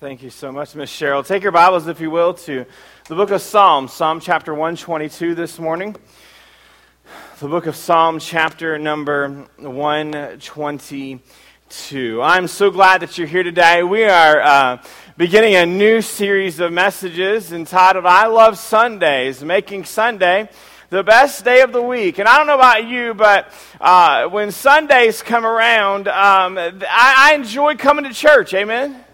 Thank you so much, Miss Cheryl. Take your Bibles, if you will, to the book of Psalms, Psalm chapter 122 this morning. The book of Psalm, chapter number 122. I'm so glad that you're here today. We are uh, beginning a new series of messages entitled I Love Sundays, making Sunday the best day of the week. And I don't know about you, but uh, when Sundays come around, um, I, I enjoy coming to church. Amen?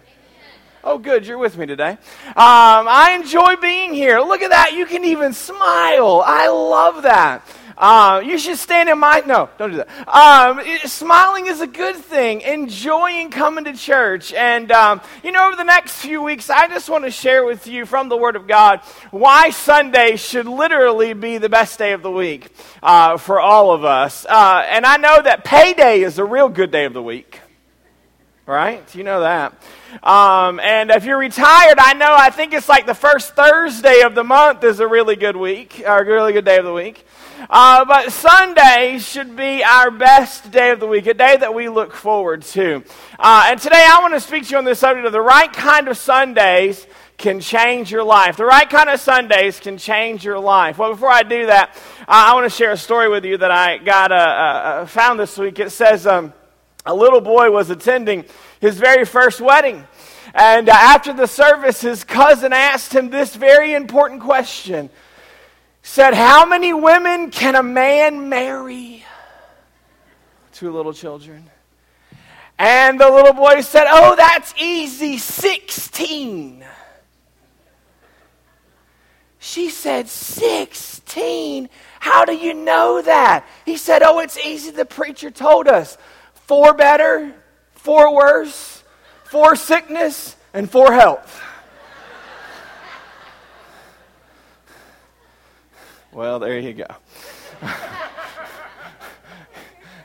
Oh, good, you're with me today. Um, I enjoy being here. Look at that. You can even smile. I love that. Uh, you should stand in my. No, don't do that. Um, it, smiling is a good thing. Enjoying coming to church. And, um, you know, over the next few weeks, I just want to share with you from the Word of God why Sunday should literally be the best day of the week uh, for all of us. Uh, and I know that payday is a real good day of the week. Right? You know that. Um, and if you're retired, I know I think it's like the first Thursday of the month is a really good week, or a really good day of the week. Uh, but Sunday should be our best day of the week, a day that we look forward to. Uh, and today I want to speak to you on this subject of the right kind of Sundays can change your life. The right kind of Sundays can change your life. Well, before I do that, uh, I want to share a story with you that I got uh, uh, found this week. It says um, a little boy was attending his very first wedding. And uh, after the service, his cousin asked him this very important question. Said, How many women can a man marry? Two little children. And the little boy said, Oh, that's easy, 16. She said, 16? How do you know that? He said, Oh, it's easy. The preacher told us. Four better, for worse, for sickness, and for health. well, there you go.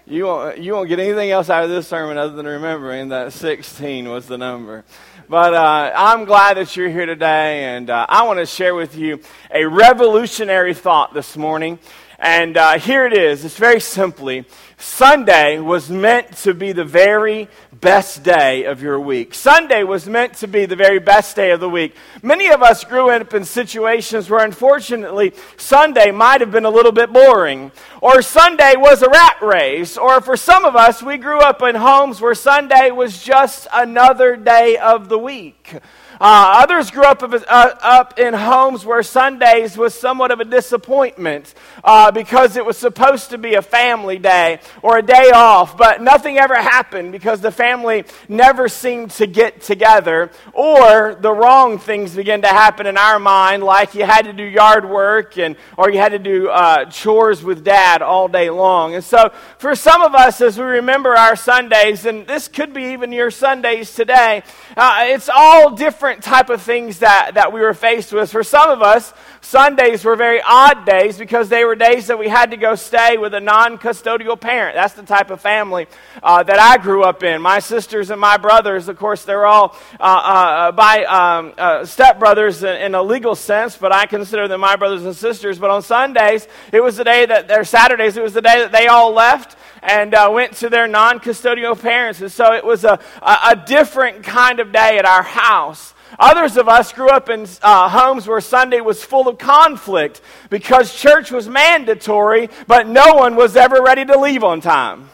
you, won't, you won't get anything else out of this sermon other than remembering that 16 was the number. But uh, I'm glad that you're here today, and uh, I want to share with you a revolutionary thought this morning. And uh, here it is. It's very simply Sunday was meant to be the very best day of your week. Sunday was meant to be the very best day of the week. Many of us grew up in situations where, unfortunately, Sunday might have been a little bit boring, or Sunday was a rat race, or for some of us, we grew up in homes where Sunday was just another day of the week. Uh, others grew up, uh, up in homes where Sundays was somewhat of a disappointment uh, because it was supposed to be a family day or a day off, but nothing ever happened because the family never seemed to get together, or the wrong things began to happen in our mind, like you had to do yard work and or you had to do uh, chores with dad all day long. And so, for some of us, as we remember our Sundays, and this could be even your Sundays today, uh, it's all different different type of things that, that we were faced with. For some of us, Sundays were very odd days because they were days that we had to go stay with a non custodial parent. That's the type of family uh, that I grew up in. My sisters and my brothers, of course, they're all uh, uh, by um, uh, stepbrothers in, in, a legal sense, but I consider them my brothers and sisters. But on Sundays, it was the day that, their Saturdays, it was the day that they all left and uh, went to their non custodial parents. And so it was a, a, a, different kind of day at our house. Others of us grew up in uh, homes where Sunday was full of conflict because church was mandatory, but no one was ever ready to leave on time.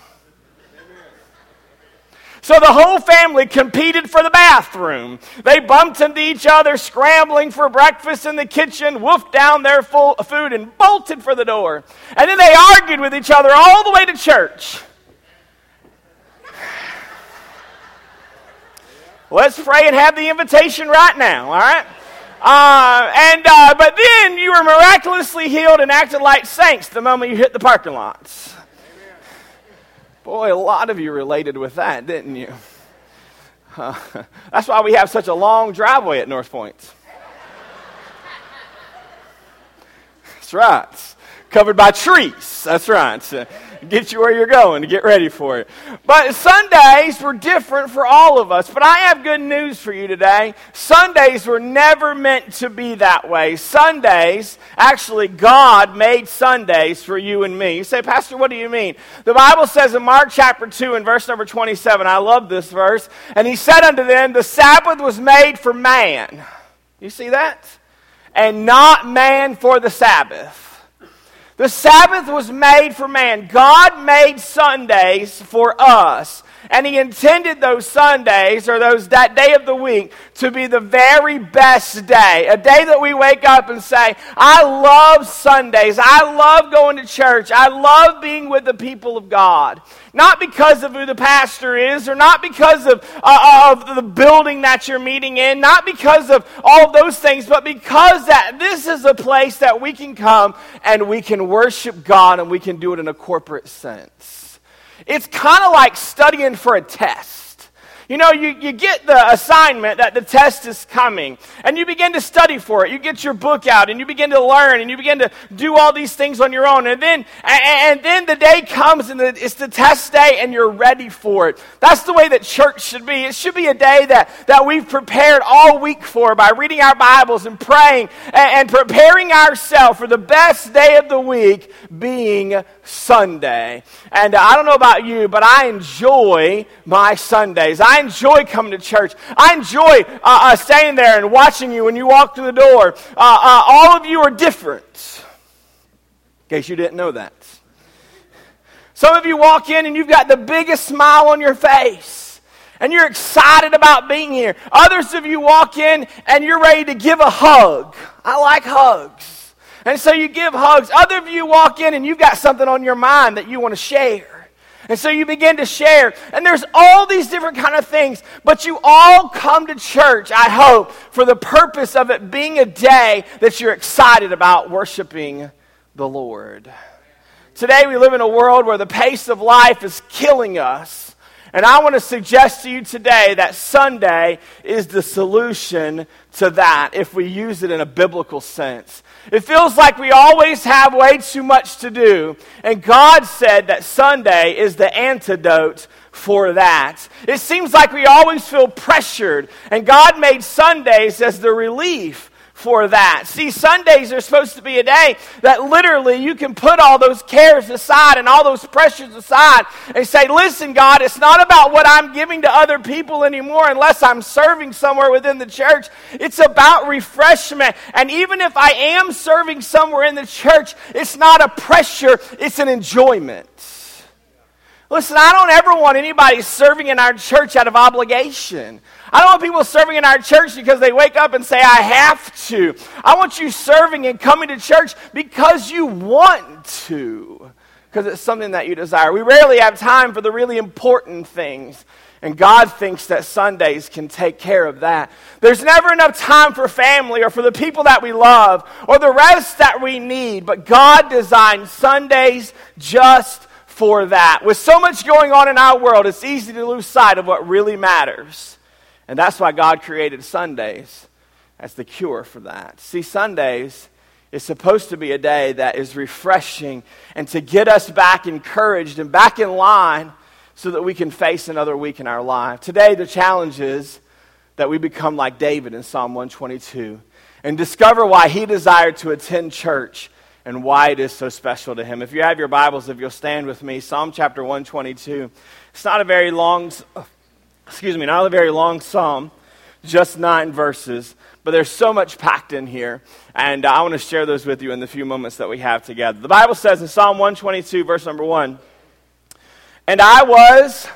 So the whole family competed for the bathroom. They bumped into each other, scrambling for breakfast in the kitchen, wolfed down their full food, and bolted for the door. And then they argued with each other all the way to church. Let's pray and have the invitation right now, all right? Uh, and uh, but then you were miraculously healed and acted like saints the moment you hit the parking lots. Boy, a lot of you related with that, didn't you? Uh, that's why we have such a long driveway at North Point. That's right. Covered by trees. That's right. Get you where you're going to get ready for it. But Sundays were different for all of us. But I have good news for you today. Sundays were never meant to be that way. Sundays, actually, God made Sundays for you and me. You say, Pastor, what do you mean? The Bible says in Mark chapter 2 and verse number 27, I love this verse, and he said unto them, The Sabbath was made for man. You see that? And not man for the Sabbath. The Sabbath was made for man. God made Sundays for us. And he intended those Sundays or those that day of the week to be the very best day. A day that we wake up and say, I love Sundays. I love going to church. I love being with the people of God. Not because of who the pastor is, or not because of, uh, of the building that you're meeting in, not because of all those things, but because that this is a place that we can come and we can worship God and we can do it in a corporate sense. It's kind of like studying for a test. You know, you, you get the assignment that the test is coming, and you begin to study for it. You get your book out, and you begin to learn, and you begin to do all these things on your own. And then, and, and then the day comes, and the, it's the test day, and you're ready for it. That's the way that church should be. It should be a day that, that we've prepared all week for by reading our Bibles and praying and, and preparing ourselves for the best day of the week being Sunday. And I don't know about you, but I enjoy my Sundays. I enjoy coming to church. I enjoy uh, uh, staying there and watching you when you walk through the door. Uh, uh, all of you are different. In case you didn't know that. Some of you walk in and you've got the biggest smile on your face. And you're excited about being here. Others of you walk in and you're ready to give a hug. I like hugs. And so you give hugs. Other of you walk in and you've got something on your mind that you want to share. And so you begin to share. And there's all these different kind of things, but you all come to church, I hope, for the purpose of it being a day that you're excited about worshiping the Lord. Today we live in a world where the pace of life is killing us. And I want to suggest to you today that Sunday is the solution to that if we use it in a biblical sense. It feels like we always have way too much to do. And God said that Sunday is the antidote for that. It seems like we always feel pressured. And God made Sundays as the relief for that. See, Sundays are supposed to be a day that literally you can put all those cares aside and all those pressures aside and say, listen, God, it's not about what I'm giving to other people anymore unless I'm serving somewhere within the church. It's about refreshment. And even if I am serving somewhere in the church, it's not a pressure, it's an enjoyment. Listen, I don't ever want anybody serving in our church out of obligation. I don't want people serving in our church because they wake up and say, I have to. I want you serving and coming to church because you want to, because it's something that you desire. We rarely have time for the really important things. And God thinks that Sundays can take care of that. There's never enough time for family or for the people that we love or the rest that we need. But God designed Sundays just for that. With so much going on in our world, it's easy to lose sight of what really matters. And that's why God created Sundays as the cure for that. See, Sundays is supposed to be a day that is refreshing and to get us back encouraged and back in line so that we can face another week in our life. Today, the challenge is that we become like David in Psalm 122 and discover why he desired to attend church and why it is so special to him. If you have your Bibles, if you'll stand with me, Psalm chapter 122. It's not a very long excuse me, not a very long psalm, just nine verses, but there's so much packed in here, and uh, I want to share those with you in the few moments that we have together. The Bible says in Psalm 122, verse number one, and I was,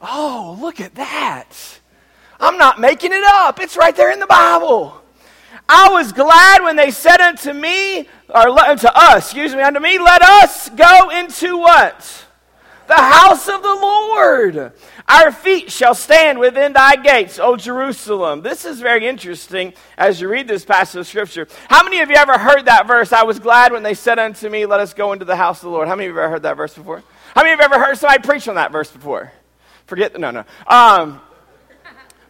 oh, look at that. I'm not making it up. It's right there in the Bible. I was glad when they said unto me, or unto us, excuse me, unto me, let us go into what? The house of the Lord. Our feet shall stand within thy gates, O Jerusalem. This is very interesting as you read this passage of Scripture. How many of you ever heard that verse? I was glad when they said unto me, Let us go into the house of the Lord. How many of you ever heard that verse before? How many of you ever heard somebody preach on that verse before? Forget no, no. Um,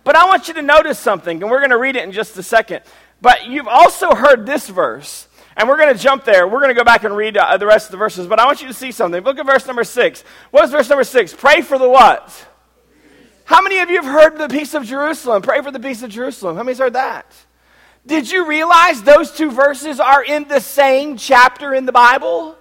but I want you to notice something, and we're going to read it in just a second. But you've also heard this verse. And we're going to jump there. We're going to go back and read uh, the rest of the verses, but I want you to see something. Look at verse number six. What is verse number six? Pray for the what? How many of you have heard the peace of Jerusalem? Pray for the peace of Jerusalem. How many's heard that? Did you realize those two verses are in the same chapter in the Bible?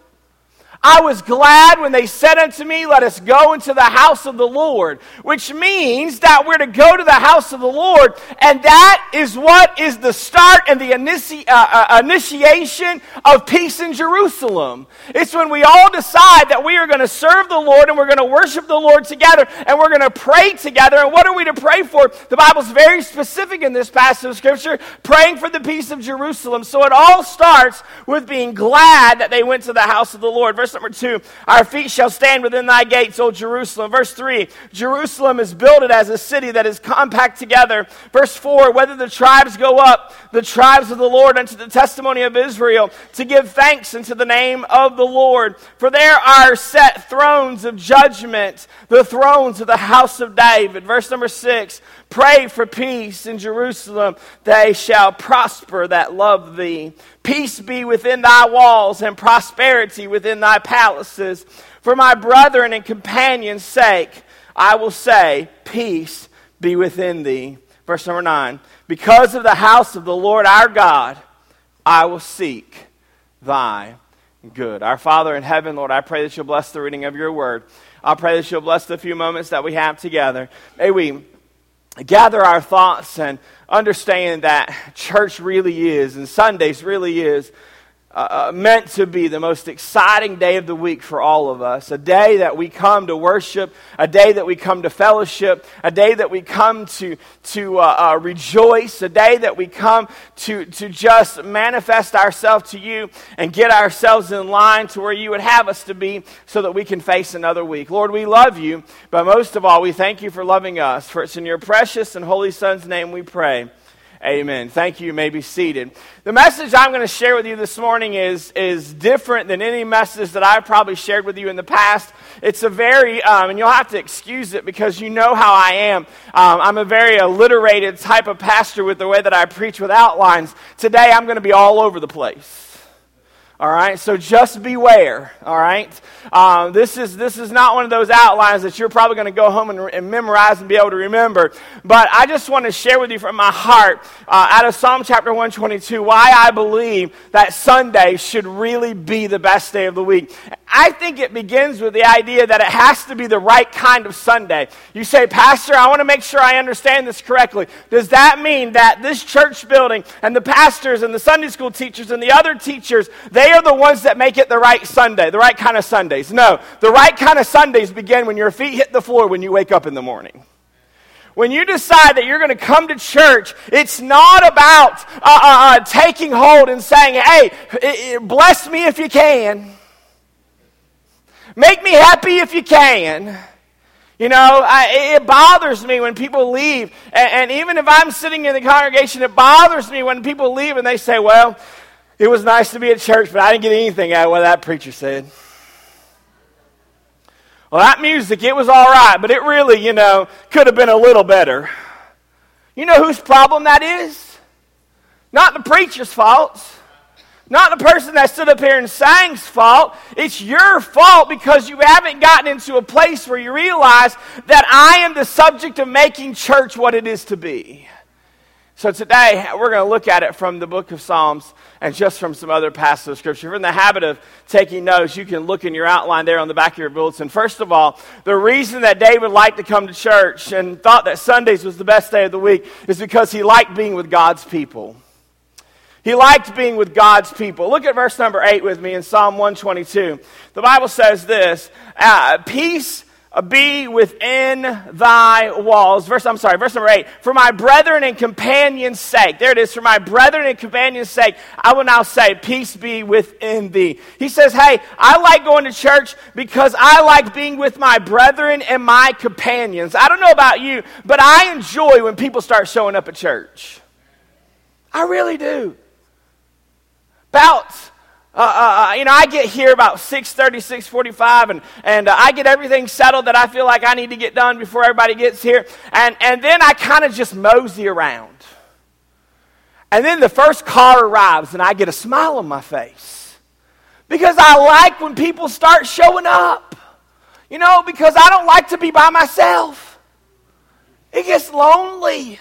I was glad when they said unto me, Let us go into the house of the Lord, which means that we're to go to the house of the Lord, and that is what is the start and the initi- uh, uh, initiation of peace in Jerusalem. It's when we all decide that we are going to serve the Lord and we're going to worship the Lord together and we're going to pray together. And what are we to pray for? The Bible's very specific in this passage of Scripture, praying for the peace of Jerusalem. So it all starts with being glad that they went to the house of the Lord. Verse number two, our feet shall stand within thy gates, O Jerusalem. Verse three, Jerusalem is builded as a city that is compact together. Verse four, whether the tribes go up, the tribes of the Lord unto the testimony of Israel, to give thanks unto the name of the Lord. For there are set thrones of judgment, the thrones of the house of David. Verse number six, Pray for peace in Jerusalem. They shall prosper that love thee. Peace be within thy walls and prosperity within thy palaces. For my brethren and companions' sake, I will say, Peace be within thee. Verse number nine. Because of the house of the Lord our God, I will seek thy good. Our Father in heaven, Lord, I pray that you'll bless the reading of your word. I pray that you'll bless the few moments that we have together. May we gather our thoughts and understand that church really is, and Sundays really is, uh, uh, meant to be the most exciting day of the week for all of us. A day that we come to worship, a day that we come to fellowship, a day that we come to, to uh, uh, rejoice, a day that we come to, to just manifest ourselves to you and get ourselves in line to where you would have us to be so that we can face another week. Lord, we love you, but most of all, we thank you for loving us. For it's in your precious and holy Son's name we pray. Amen. Thank you. You may be seated. The message I'm going to share with you this morning is, is different than any message that I've probably shared with you in the past. It's a very, um, and you'll have to excuse it because you know how I am. Um, I'm a very alliterated type of pastor with the way that I preach with outlines. Today I'm going to be all over the place. All right, so just beware. All right, um, this is this is not one of those outlines that you're probably going to go home and, and, memorize and be able to remember. But I just want to share with you from my heart, uh, out of Psalm chapter 122, why I believe that Sunday should really be the best day of the week. I think it begins with the idea that it has to be the right kind of Sunday. You say, Pastor, I want to make sure I understand this correctly. Does that mean that this church building and the pastors and the Sunday school teachers and the other teachers they are the ones that make it the right Sunday, the right kind of Sundays. No, the right kind of Sundays begin when your feet hit the floor when you wake up in the morning. When you decide that you're going to come to church, it's not about uh, uh, uh, taking hold and saying, hey, it, it, bless me if you can. Make me happy if you can. You know, I, it bothers me when people leave. And, and, even if I'm sitting in the congregation, it bothers me when people leave and they say, well, it was nice to be at church, but I didn't get anything out of what that preacher said. Well, that music, it was all right, but it really, you know, could have been a little better. You know whose problem that is? Not the preacher's fault. Not the person that stood up here and sang's fault. It's your fault because you haven't gotten into a place where you realize that I am the subject of making church what it is to be. So today, we're going to look at it from the book of Psalms and just from some other passages of Scripture. If you're in the habit of taking notes, you can look in your outline there on the back of your bulletin. First of all, the reason that David liked to come to church and thought that Sundays was the best day of the week is because he liked being with God's people. He liked being with God's people. Look at verse number 8 with me in Psalm 122. The Bible says this uh, Peace be within thy walls. Verse, I'm sorry, verse number eight. For my brethren and companions' sake. There it is. For my brethren and companions' sake, I will now say, peace be within thee. He says, hey, I like going to church because I like being with my brethren and my companions. I don't know about you, but I enjoy when people start showing up at church. I really do. About uh, uh, uh, you know, I get here about 6.30, 6.45, and, and uh, I get everything settled that I feel like I need to get done before everybody gets here. And, and then I kind of just mosey around. And then the first car arrives, and I get a smile on my face. Because I like when people start showing up. You know, because I don't like to be by myself. It gets lonely.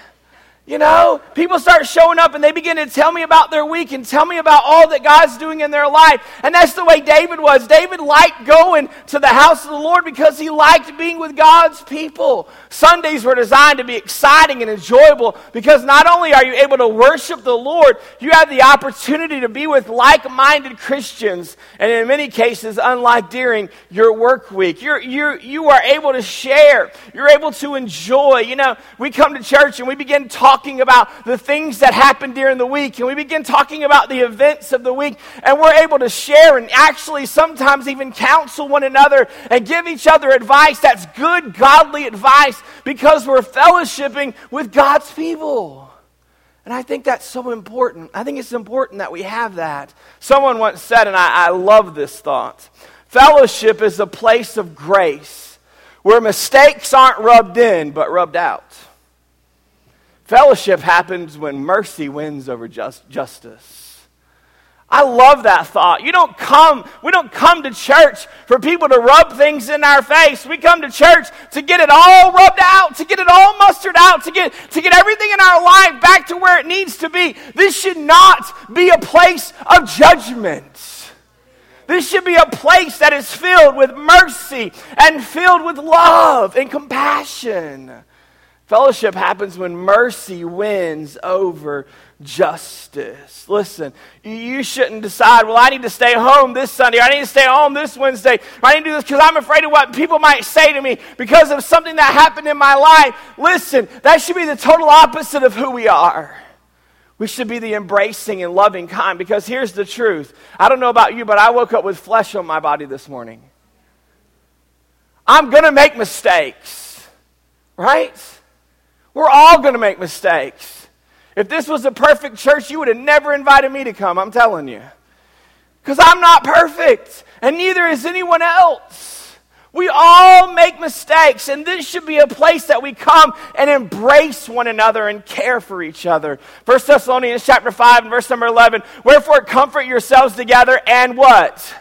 You know, people start showing up and they begin to tell me about their week and tell me about all that God's doing in their life. And that's the way David was. David liked going to the house of the Lord because he liked being with God's people. Sundays were designed to be exciting and enjoyable because not only are you able to worship the Lord, you have the opportunity to be with like minded Christians. And in many cases, unlike during your work week, you're, you're, you are able to share, you're able to enjoy. You know, we come to church and we begin talking talking about the things that happened during the week, and we begin talking about the events of the week, and we're able to share and actually sometimes even counsel one another and give each other advice that's good, godly advice because we're fellowshipping with God's people. And I think that's so important. I think it's important that we have that. Someone once said, and I, I love this thought fellowship is a place of grace where mistakes aren't rubbed in, but rubbed out. Fellowship happens when mercy wins over just, justice. I love that thought. You don't come, we don't come to church for people to rub things in our face. We come to church to get it all rubbed out, to get it all mustered out, to get, to get everything in our life back to where it needs to be. This should not be a place of judgment. This should be a place that is filled with mercy and filled with love and compassion. Fellowship happens when mercy wins over justice. Listen, you shouldn't decide, well, I need to stay home this Sunday, I need to stay home this Wednesday, I need to do this because I'm afraid of what people might say to me because of something that happened in my life. Listen, that should be the total opposite of who we are. We should be the embracing and loving kind because here's the truth. I don't know about you, but I woke up with flesh on my body this morning. I'm going to make mistakes, right? We're all going to make mistakes. If this was a perfect church, you would have never invited me to come, I'm telling you. Because I'm not perfect, and neither is anyone else. We all make mistakes, and this should be a place that we come and embrace one another and care for each other. 1 Thessalonians chapter 5 and verse number 11. Wherefore comfort yourselves together and what?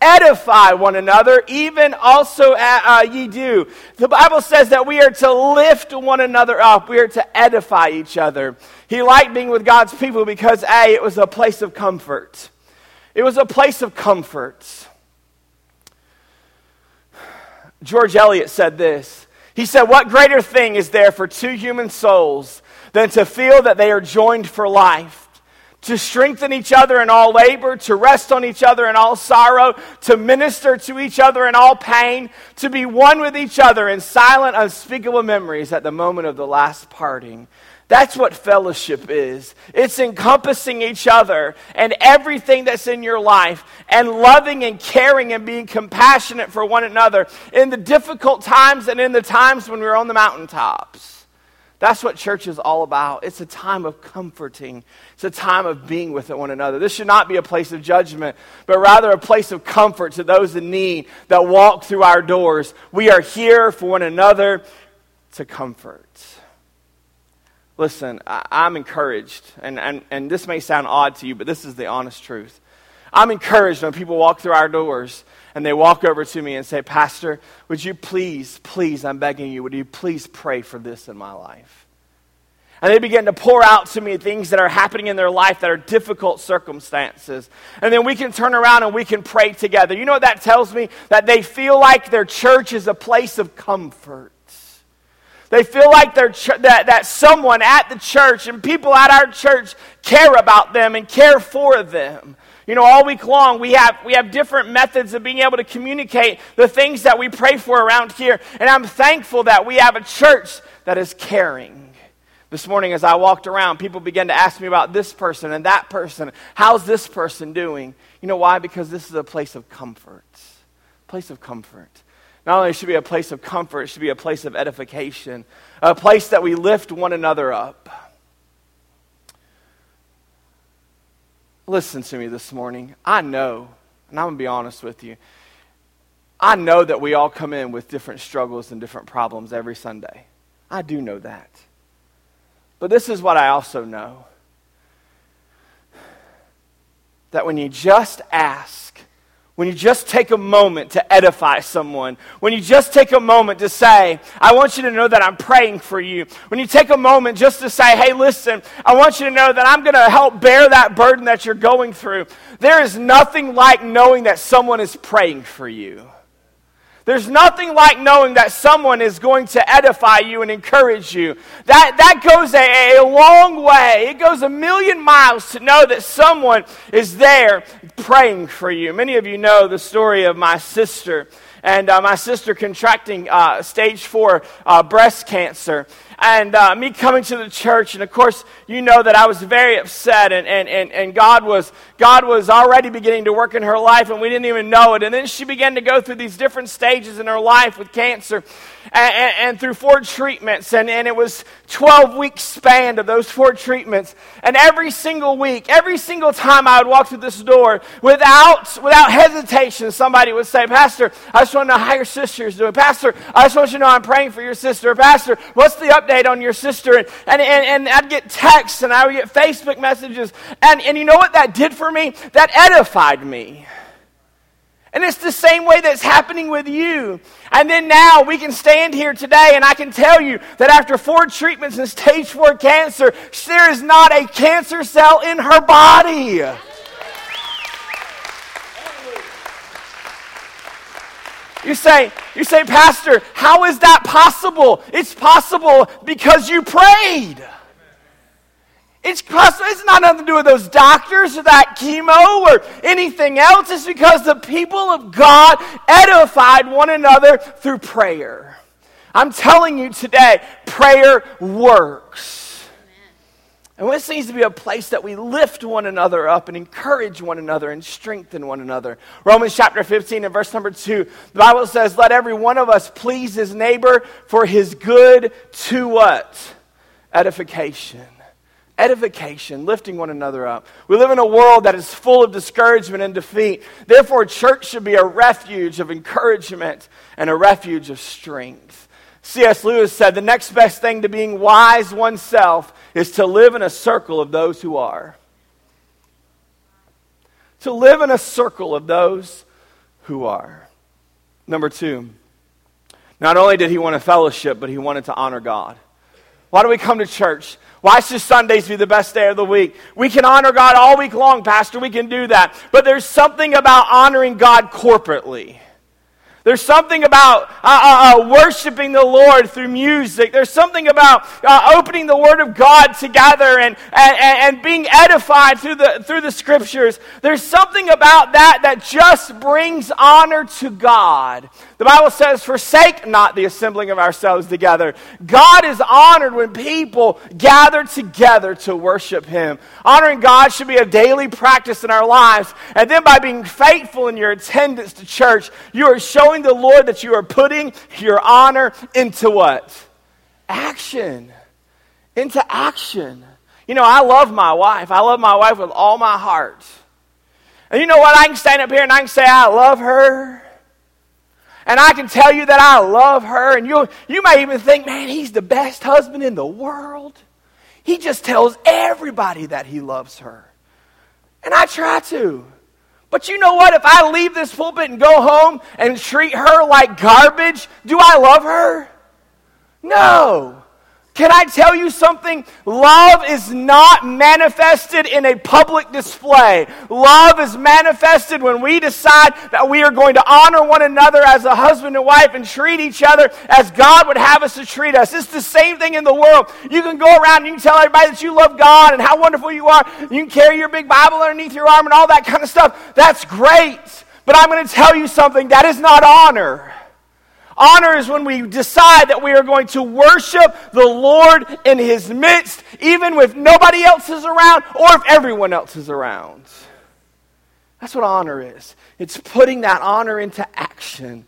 Edify one another, even also uh, uh, ye do. The Bible says that we are to lift one another up, we are to edify each other. He liked being with God's people because, A, it was a place of comfort. It was a place of comfort. George Eliot said this. He said, What greater thing is there for two human souls than to feel that they are joined for life? To strengthen each other in all labor, to rest on each other in all sorrow, to minister to each other in all pain, to be one with each other in silent, unspeakable memories at the moment of the last parting. That's what fellowship is. It's encompassing each other and everything that's in your life and loving and caring and being compassionate for one another in the difficult times and in the times when we're on the mountaintops. That's what church is all about. It's a time of comforting, it's a time of being with one another. This should not be a place of judgment, but rather a place of comfort to those in need that walk through our doors. We are here for one another to comfort. Listen, I, am encouraged, and, and, and this may sound odd to you, but this is the honest truth. I'm encouraged when people walk through our doors and they walk over to me and say, Pastor, would you please, please, I'm begging you, would you please pray for this in my life? And they begin to pour out to me things that are happening in their life that are difficult circumstances. And then we can turn around and we can pray together. You know what that tells me? That they feel like their church is a place of comfort. They feel like they're ch- that, that someone at the church and people at our church care about them and care for them. You know, all week long we have we have different methods of being able to communicate the things that we pray for around here. And I'm thankful that we have a church that is caring. This morning, as I walked around, people began to ask me about this person and that person. How's this person doing? You know why? Because this is a place of comfort. Place of comfort. Not only should be a place of comfort, it should be a place of edification, a place that we lift one another up. listen to me this morning. I know, and I'm going to be honest with you. I know that we all come in with different struggles and different problems every Sunday. I do know that. But this is what I also know that when you just ask, when you just take a moment to edify someone, when you just take a moment to say, I want you to know that I'm praying for you, when you take a moment just to say, hey, listen, I want you to know that I'm going to help bear that burden that you're going through, there is nothing like knowing that someone is praying for you. There's nothing like knowing that someone is going to edify you and encourage you. That, that goes a, a long way. It goes a million miles to know that someone is there praying for you. Many of you know the story of my sister and uh, my sister contracting uh, stage four uh, breast cancer and uh, me coming to the church. And of course, you know that I was very upset, and, and, and, and God, was, God was already beginning to work in her life, and we didn't even know it. And then she began to go through these different stages in her life with cancer and, and, and through four treatments. And, and it was 12 week span of those four treatments. And every single week, every single time I would walk through this door, without, without hesitation, somebody would say, Pastor, I just want to know how your sister is doing. Pastor, I just want you to know I'm praying for your sister. Pastor, what's the update on your sister? And, and, and, and I'd get texts and I would get Facebook messages. And, and you know what that did for me? That edified me. And it's the same way that's happening with you. And then now we can stand here today and I can tell you that after four treatments in stage four cancer, there is not a cancer cell in her body. You say, you say, Pastor, how is that possible? It's possible because you prayed. It's, it's not nothing to do with those doctors or that chemo or anything else. It's because the people of God edified one another through prayer. I'm telling you today, prayer works. And this needs to be a place that we lift one another up and encourage one another and strengthen one another. Romans chapter 15 and verse number 2, the Bible says, Let every one of us please his neighbor for his good to what? Edification edification, lifting one another up. We live in a world that is full of discouragement and defeat. Therefore, church should be a refuge of encouragement and a refuge of strength. C.S. Lewis said the next best thing to being wise oneself is to live in a circle of those who are. To live in a circle of those who are. Number two, not only did he want a fellowship, but he wanted to honor God. Why do we come to church? Why should Sundays be the best day of the week? We can honor God all week long, Pastor. We can do that. But there's something about honoring God corporately. There's something about uh, uh, uh, worshiping the Lord through music. There's something about uh, opening the Word of God together and, and, and being edified through the, through the Scriptures. There's something about that that just brings honor to God. The Bible says, forsake not the assembling of ourselves together. God is honored when people gather together to worship Him. Honoring God should be a daily practice in our lives. And then by being faithful in your attendance to church, you are showing the Lord that you are putting your honor into what? Action. Into action. You know, I love my wife. I love my wife with all my heart. And you know what? I can stand up here and I can say, I love her. And I can tell you that I love her. And you, you may even think, man, he's the best husband in the world. He just tells everybody that he loves her. And I try to. But you know what? If I leave this pulpit and go home and treat her like garbage, do I love her? No. Can I tell you something? Love is not manifested in a public display. Love is manifested when we decide that we are going to honor one another as a husband and wife and treat each other as God would have us to treat us. It's the same thing in the world. You can go around and you can tell everybody that you love God and how wonderful you are. You can carry your big Bible underneath your arm and all that kind of stuff. That's great. But I'm going to tell you something that is not honor. Honor is when we decide that we are going to worship the Lord in His midst, even if nobody else is around or if everyone else is around. That's what honor is. It's putting that honor into action.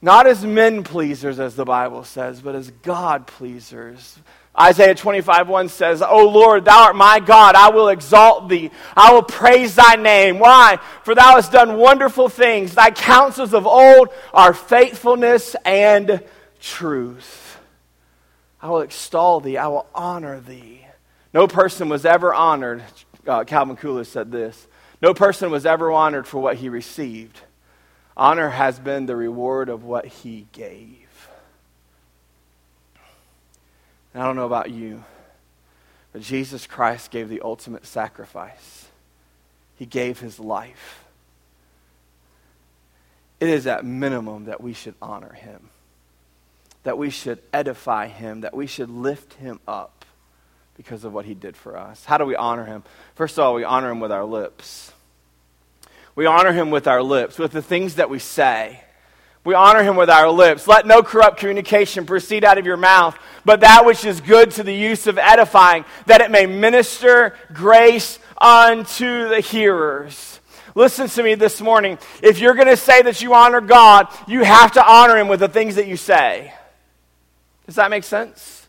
Not as men pleasers, as the Bible says, but as God pleasers. Isaiah 25, 1 says, O Lord, thou art my God. I will exalt thee. I will praise thy name. Why? For thou hast done wonderful things. Thy counsels of old are faithfulness and truth. I will extol thee. I will honor thee. No person was ever honored. Uh, Calvin Coolidge said this. No person was ever honored for what he received. Honor has been the reward of what he gave. And I don't know about you, but Jesus Christ gave the ultimate sacrifice. He gave his life. It is at minimum that we should honor him, that we should edify him, that we should lift him up because of what he did for us. How do we honor him? First of all, we honor him with our lips. We honor him with our lips, with the things that we say. We honor him with our lips. Let no corrupt communication proceed out of your mouth, but that which is good to the use of edifying, that it may minister grace unto the hearers. Listen to me this morning. If you're going to say that you honor God, you have to honor him with the things that you say. Does that make sense?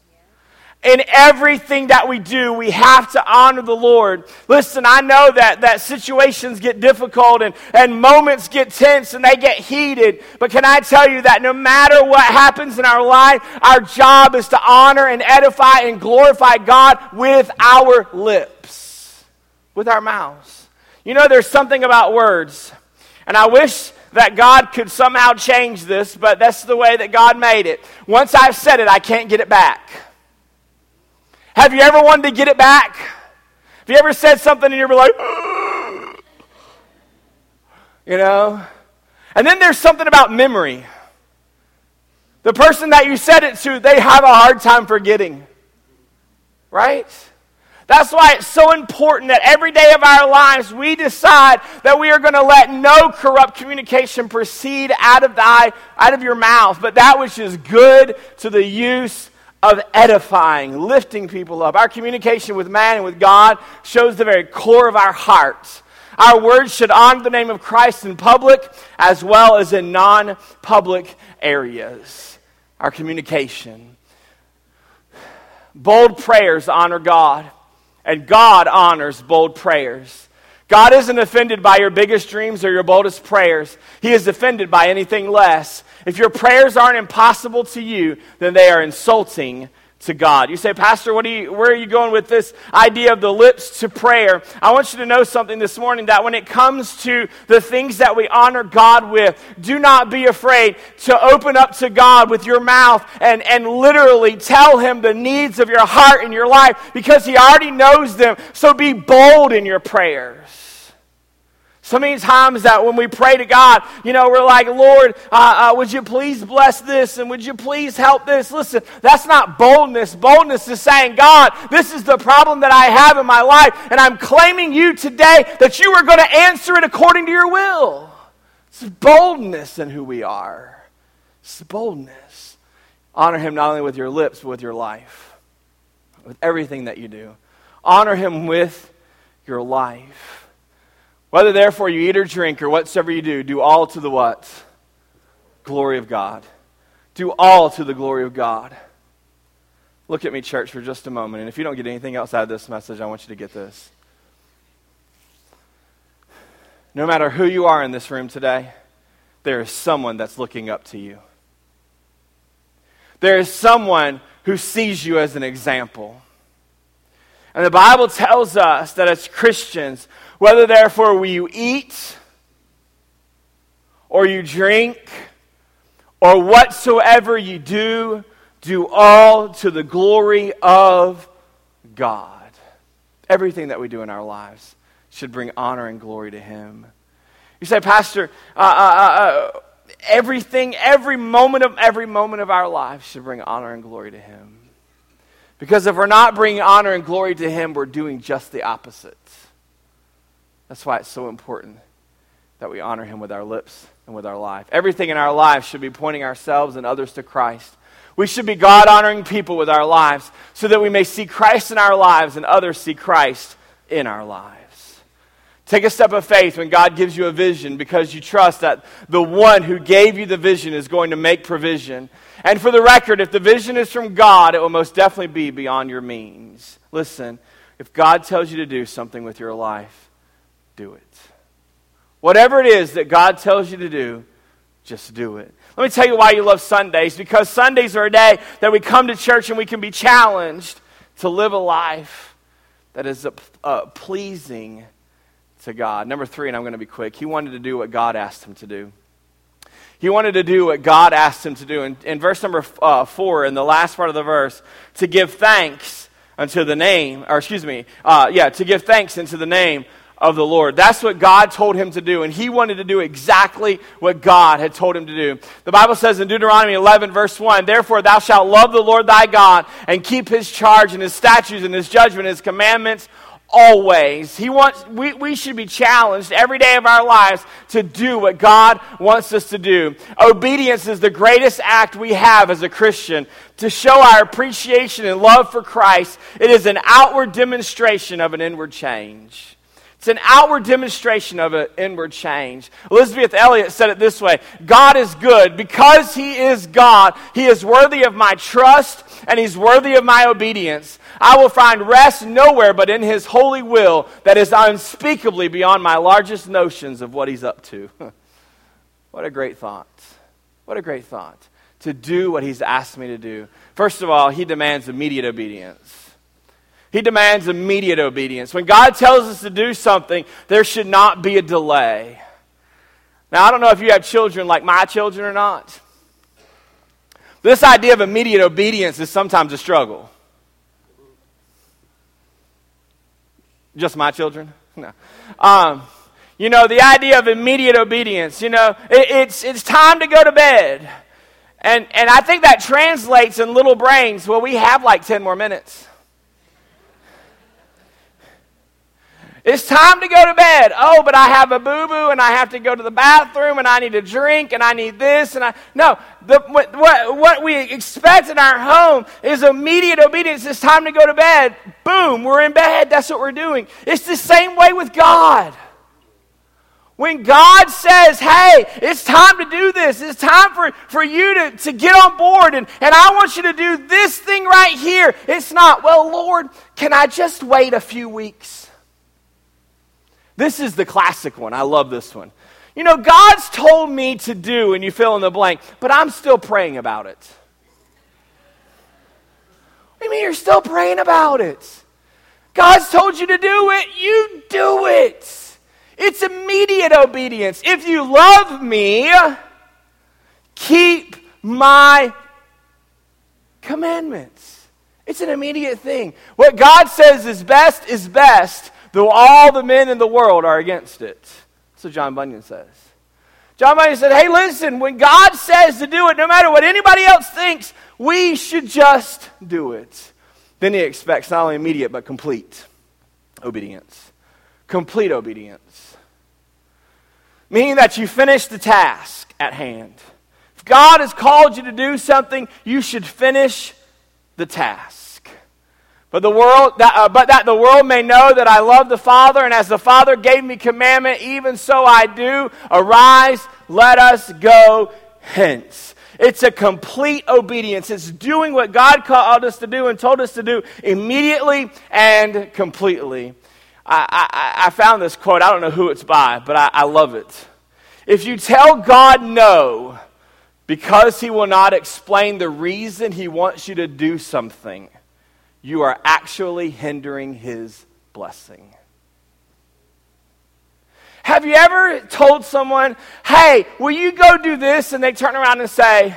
In everything that we do, we have to honor the Lord. Listen, I know that, that situations get difficult and, and moments get tense and they get heated. But can I tell you that no matter what happens in our life, our job is to honor and edify and glorify God with our lips, with our mouths. You know, there's something about words. And I wish that God could somehow change this, but that's the way that God made it. Once I've said it, I can't get it back. Have you ever wanted to get it back? Have you ever said something and you're like, you know? And then there's something about memory. The person that you said it to, they have a hard time forgetting. Right? That's why it's so important that every day of our lives we decide that we are going to let no corrupt communication proceed out of, the, out of your mouth, but that which is good to the use of edifying, lifting people up. Our communication with man and with God shows the very core of our hearts. Our words should honor the name of Christ in public as well as in non public areas. Our communication. Bold prayers honor God, and God honors bold prayers. God isn't offended by your biggest dreams or your boldest prayers. He is offended by anything less. If your prayers aren't impossible to you, then they are insulting to God. You say, Pastor, what are you, where are you going with this idea of the lips to prayer? I want you to know something this morning that when it comes to the things that we honor God with, do not be afraid to open up to God with your mouth and, and literally tell Him the needs of your heart and your life because He already knows them. So be bold in your prayers. So many times that when we pray to God, you know, we're like, Lord, uh, uh, would you please bless this and would you please help this? Listen, that's not boldness. Boldness is saying, God, this is the problem that I have in my life, and I'm claiming you today that you are going to answer it according to your will. It's boldness in who we are. It's boldness. Honor Him not only with your lips, but with your life, with everything that you do. Honor Him with your life. Whether therefore you eat or drink or whatsoever you do, do all to the what? Glory of God. Do all to the glory of God. Look at me, church, for just a moment. And if you don't get anything else out of this message, I want you to get this. No matter who you are in this room today, there is someone that's looking up to you. There is someone who sees you as an example. And the Bible tells us that as Christians, whether therefore you eat or you drink or whatsoever you do, do all to the glory of God. Everything that we do in our lives should bring honor and glory to Him. You say, Pastor, uh, uh, uh, uh everything, every moment of every moment of our lives should bring honor and glory to Him. Because if we're not bringing honor and glory to Him, we're doing just the opposite. That's why it's so important that we honor him with our lips and with our life. Everything in our lives should be pointing ourselves and others to Christ. We should be God honoring people with our lives so that we may see Christ in our lives and others see Christ in our lives. Take a step of faith when God gives you a vision because you trust that the one who gave you the vision is going to make provision. And for the record, if the vision is from God, it will most definitely be beyond your means. Listen, if God tells you to do something with your life, do it. Whatever it is that God tells you to do, just do it. Let me tell you why you love Sundays. Because Sundays are a day that we come to church and we can be challenged to live a life that is uh, pleasing to God. Number three, and I'm going to be quick, he wanted to do what God asked him to do. He wanted to do what God asked him to do. In, in verse number uh, four, in the last part of the verse, to give thanks unto the name, or excuse me, uh, yeah, to give thanks unto the name of the Lord. That's what God told him to do, and he wanted to do exactly what God had told him to do. The Bible says in Deuteronomy 11, verse 1, Therefore thou shalt love the Lord thy God, and keep his charge and his statutes and his judgment and his commandments always. He wants, we, we should be challenged every day of our lives to do what God wants us to do. Obedience is the greatest act we have as a Christian to show our appreciation and love for Christ. It is an outward demonstration of an inward change. It's an outward demonstration of an inward change. Elisabeth Elliot said it this way God is good. Because He is God, He is worthy of my trust and He's worthy of my obedience. I will find rest nowhere but in His holy will that is unspeakably beyond my largest notions of what He's up to. what a great thought. What a great thought. To do what He's asked me to do. First of all, He demands immediate obedience. He demands immediate obedience. When God tells us to do something, there should not be a delay. Now, I don't know if you have children like my children or not. This idea of immediate obedience is sometimes a struggle. Just my children? No. Um, you know, the idea of immediate obedience, you know, it, it's, it's time to go to bed. And, and I think that translates in little brains, well, we have like 10 more minutes. It's time to go to bed. Oh, but I have a boo boo and I have to go to the bathroom and I need a drink and I need this and I. No, the, what, what, we expect in our home is immediate obedience. It's time to go to bed. Boom, we're in bed. That's what we're doing. It's the same way with God. When God says, hey, it's time to do this, it's time for, for you to, to get on board, and, and I want you to do this thing right here, it's not, well, Lord, can I just wait a few weeks? This is the classic one. I love this one. You know, God's told me to do, and you fill in the blank, but I'm still praying about it. What do you mean you're still praying about it? God's told you to do it, you do it. It's immediate obedience. If you love me, keep my commandments. It's an immediate thing. What God says is best is best, though all the men in the world are against it. So John Bunyan says. John Bunyan said, Hey, listen, when God says to do it, no matter what anybody else thinks, we should just do it. Then he expects not only immediate, but complete obedience. Complete obedience. Meaning that you finish the task at hand. If God has called you to do something, you should finish the task. But, the world, that, uh, but that the world may know that I love the Father, and as the Father gave me commandment, even so I do. Arise, let us go hence. It's a complete obedience. It's doing what God called us to do and told us to do immediately and completely. I, I, I found this quote. I don't know who it's by, but I, I love it. If you tell God no because he will not explain the reason he wants you to do something, you are actually hindering his blessing. Have you ever told someone, hey, will you go do this? And they turn around and say,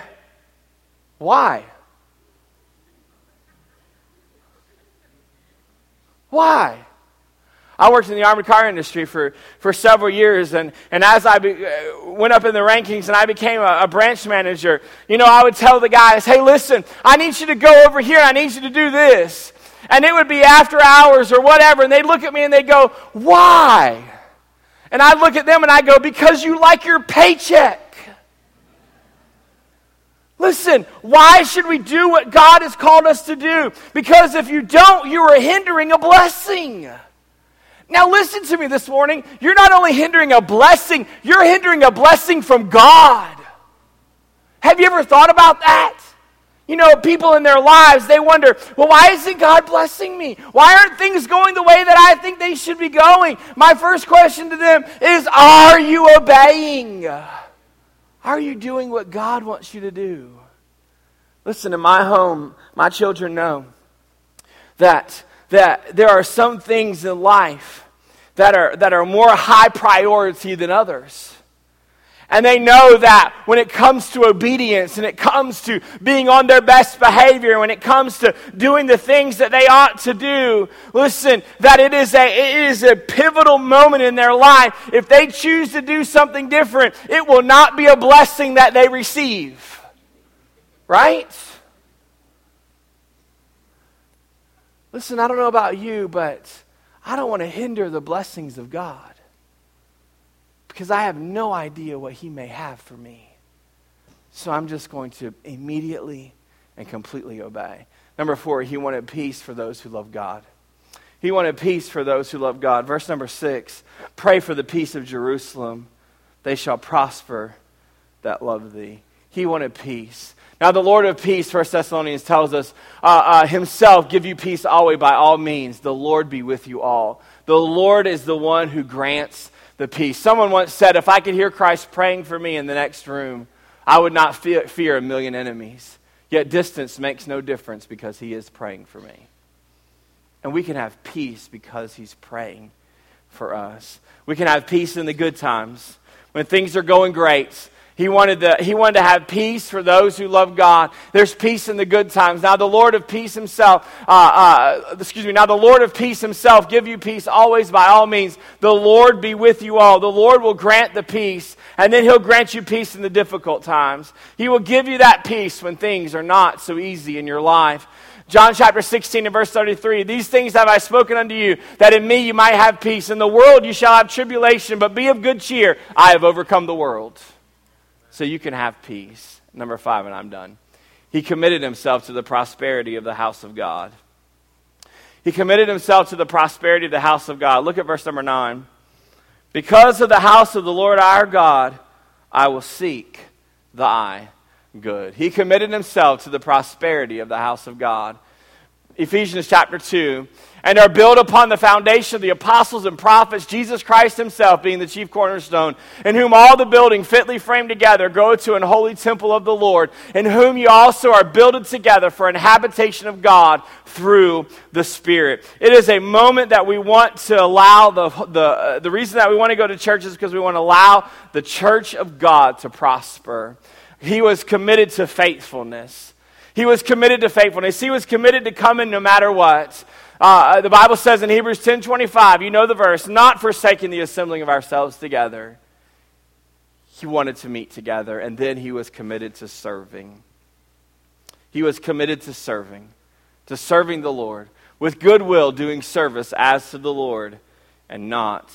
why? Why? I worked in the armored car industry for, for several years, and, and as I be, uh, went up in the rankings and I became a, a, branch manager, you know, I would tell the guys, hey, listen, I need you to go over here, I need you to do this. And it would be after hours or whatever, and they'd look at me and they'd go, why? And I'd look at them and I'd go, because you like your paycheck. Listen, why should we do what God has called us to do? Because if you don't, you are hindering a blessing. Now, listen to me this morning. You're not only hindering a blessing, you're hindering a blessing from God. Have you ever thought about that? You know, people in their lives, they wonder, well, why isn't God blessing me? Why aren't things going the way that I think they should be going? My first question to them is, are you obeying? Are you doing what God wants you to do? Listen, in my home, my children know that, that there are some things in life that are, that are more high priority than others. And they know that when it comes to obedience and it comes to being on their best behavior, when it comes to doing the things that they ought to do, listen, that it is a, it is a pivotal moment in their life. If they choose to do something different, it will not be a blessing that they receive. Right? Listen, I don't know about you, but I don't want to hinder the blessings of God because I have no idea what He may have for me. So I'm just going to immediately and completely obey. Number four, He wanted peace for those who love God. He wanted peace for those who love God. Verse number six pray for the peace of Jerusalem. They shall prosper that love thee. He wanted peace. Now, the Lord of peace, First Thessalonians tells us, uh, uh, himself give you peace always by all means. The Lord be with you all. The Lord is the one who grants the peace. Someone once said, If I could hear Christ praying for me in the next room, I would not fear, fear a million enemies. Yet distance makes no difference because he is praying for me. And we can have peace because he's praying for us. We can have peace in the good times when things are going great he wanted, the, he wanted to have peace for those who love God. There's peace in the good times. Now, the Lord of peace himself, uh, uh, excuse me, now the Lord of peace himself give you peace always by all means. The Lord be with you all. The Lord will grant the peace, and then he'll grant you peace in the difficult times. He will give you that peace when things are not so easy in your life. John chapter 16 and verse 33 These things have I spoken unto you, that in me you might have peace. In the world you shall have tribulation, but be of good cheer. I have overcome the world so you can have peace. Number five, and I'm done. He committed himself to the prosperity of the house of God. He committed himself to the prosperity of the house of God. Look at verse number nine. Because of the house of the Lord our God, I will seek thy good. He committed himself to the prosperity of the house of God. Ephesians chapter 2 and are built upon the foundation of the apostles and prophets, Jesus Christ himself being the chief cornerstone, in whom all the building fitly framed together go to an holy temple of the Lord, in whom you also are builded together for an habitation of God through the Spirit. It is a moment that we want to allow the, the, uh, the reason that we want to go to church is because we want to allow the church of God to prosper. He was committed to faithfulness. He was committed to faithfulness. He was committed to coming no matter what. Uh, the Bible says in Hebrews 10 25, you know the verse, not forsaking the assembling of ourselves together. He wanted to meet together, and then he was committed to serving. He was committed to serving, to serving the Lord, with goodwill, doing service as to the Lord and not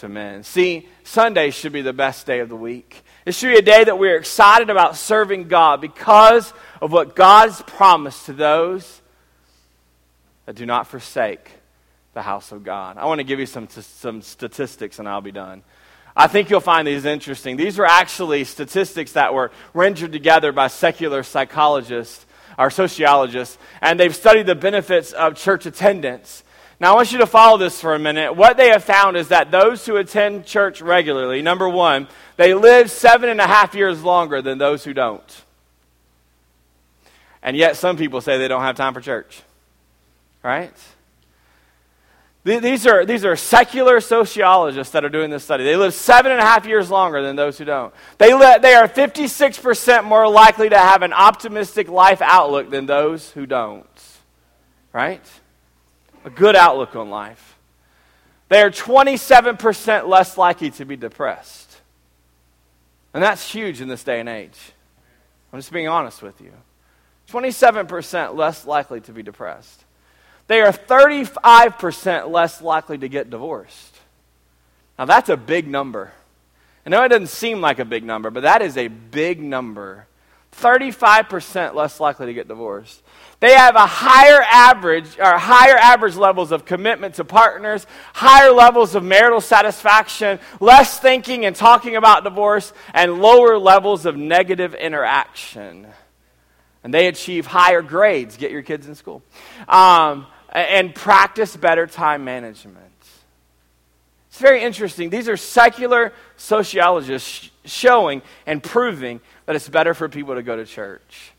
to men. See, Sunday should be the best day of the week. It should be a day that we're excited about serving God because of what God's promised to those that do not forsake the house of God. I want to give you some, some statistics and I'll be done. I think you'll find these interesting. These are actually statistics that were rendered together by secular psychologists or sociologists, and they've studied the benefits of church attendance. Now, I want you to follow this for a minute. What they have found is that those who attend church regularly, number one, they live seven and a half years longer than those who don't. And yet, some people say they don't have time for church right? These are, these are secular sociologists that are doing this study. They live seven and a half years longer than those who don't. They, they are 56% more likely to have an optimistic life outlook than those who don't. Right? A good outlook on life. They are 27% less likely to be depressed. And that's huge in this day and age. I'm just being honest with you. 27% less likely to be depressed they are 35% less likely to get divorced. Now, that's a big number. I know it doesn't seem like a big number, but that is a big number. 35% less likely to get divorced. They have a higher average or higher average levels of commitment to partners, higher levels of marital satisfaction, less thinking and talking about divorce, and lower levels of negative interaction. And they achieve higher grades. Get your kids in school. Um, and practice better time management. It's very interesting. These are secular sociologists showing and proving that it's better for people to go to church.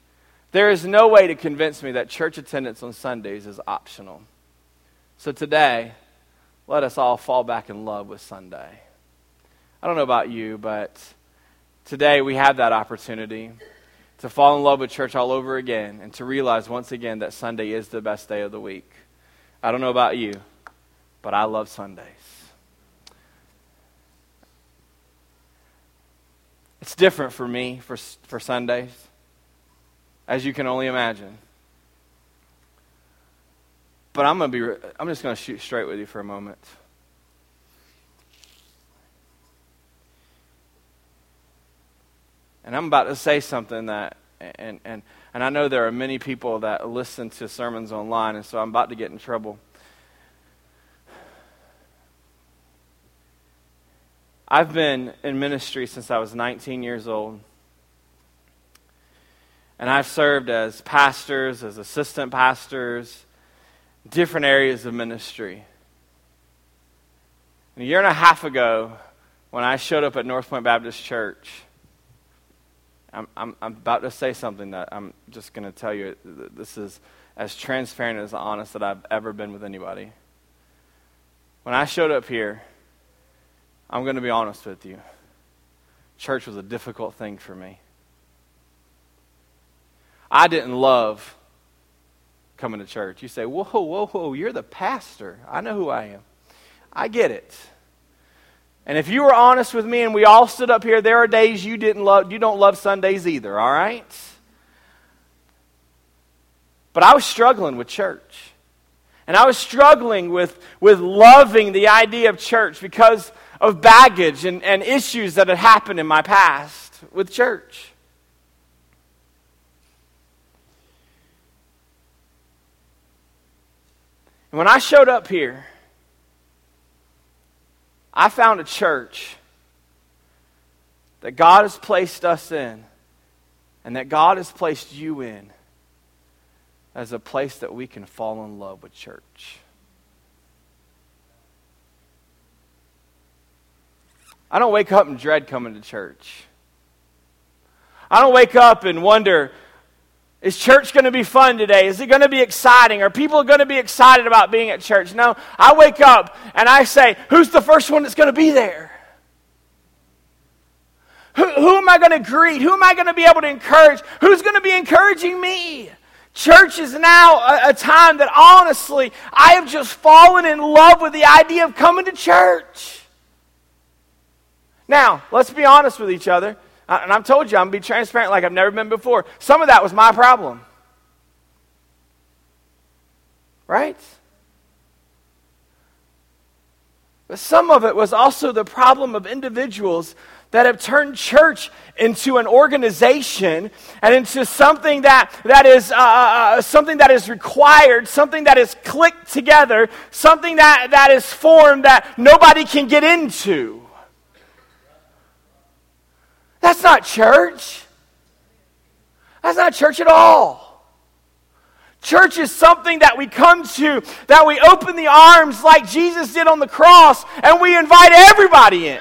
There is no way to convince me that church attendance on Sundays is optional. So today, let us all fall back in love with Sunday. I don't know about you, but today we have that opportunity to fall in love with church all over again and to realize once again that Sunday is the best day of the week. I don't know about you, but I love Sundays. It's different for me for, for Sundays, as you can only imagine. But I'm, gonna be, I'm just going to shoot straight with you for a moment. And I'm about to say something that, and, and, and I know there are many people that listen to sermons online, and so I'm about to get in trouble. I've been in ministry since I was 19 years old. And I've served as pastors, as assistant pastors, different areas of ministry. And a year and a half ago, when I showed up at North Point Baptist Church, I'm, I'm, I'm about to say something that I'm just going to tell you. This is as transparent as honest that I've ever been with anybody. When I showed up here, I'm going to be honest with you. Church was a difficult thing for me. I didn't love coming to church. You say, whoa, whoa, whoa, you're the pastor. I know who I am. I get it. And if you were honest with me and we all stood up here, there are days you didn't love you don't love Sundays either, all right? But I was struggling with church. And I was struggling with, with loving the idea of church because of baggage and, and issues that had happened in my past with church. And when I showed up here, I found a church that God has placed us in and that God has placed you in as a place that we can fall in love with church. I don't wake up and dread coming to church. I don't wake up and wonder, is church going to be fun today? Is it going to be exciting? Are people going to be excited about being at church? No, I wake up and I say, who's the first one that's going to be there? Who, who am I going to greet? Who am I going to be able to encourage? Who's going to be encouraging me? Church is now a, a time that honestly, I have just fallen in love with the idea of coming to church. Now, let's be honest with each other. And I've told you, I'm going to be transparent like I've never been before. Some of that was my problem. Right? But some of it was also the problem of individuals that have turned church into an organization and into something that, that is uh, uh, uh something that is required, something that is clicked together, something that, that is formed that nobody can get into. That's not church. That's not church at all. Church is something that we come to, that we open the arms like Jesus did on the cross, and we invite everybody in.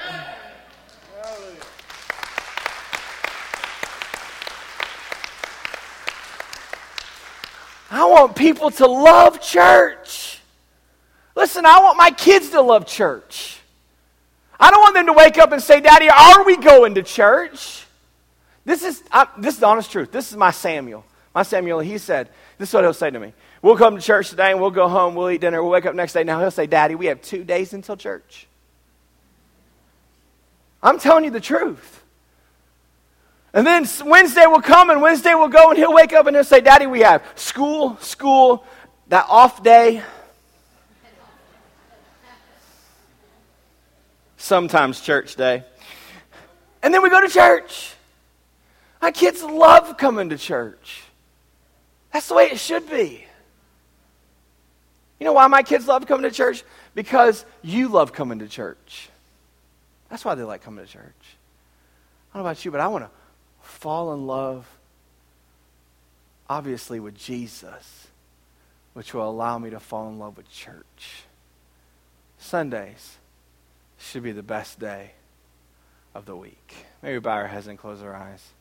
I want people to love church. Listen, I want my kids to love church. I don't want them to wake up and say, Daddy, are we going to church? This is, I, this is the honest truth. This is my Samuel. My Samuel, he said, this is what he'll say to me. We'll come to church today and we'll go home, we'll eat dinner, we'll wake up next day. Now he'll say, Daddy, we have two days until church. I'm telling you the truth. And then Wednesday will come and Wednesday will go and he'll wake up and he'll say, Daddy, we have school, school, that off day, sometimes church day. And then we go to church. My kids love coming to church. That's the way it should be. You know why my kids love coming to church? Because you love coming to church. That's why they like coming to church. I don't know about you, but I want to fall in love, obviously, with Jesus, which will allow me to fall in love with church. Sundays should be the best day of the week. Maybe bow our heads and close our eyes.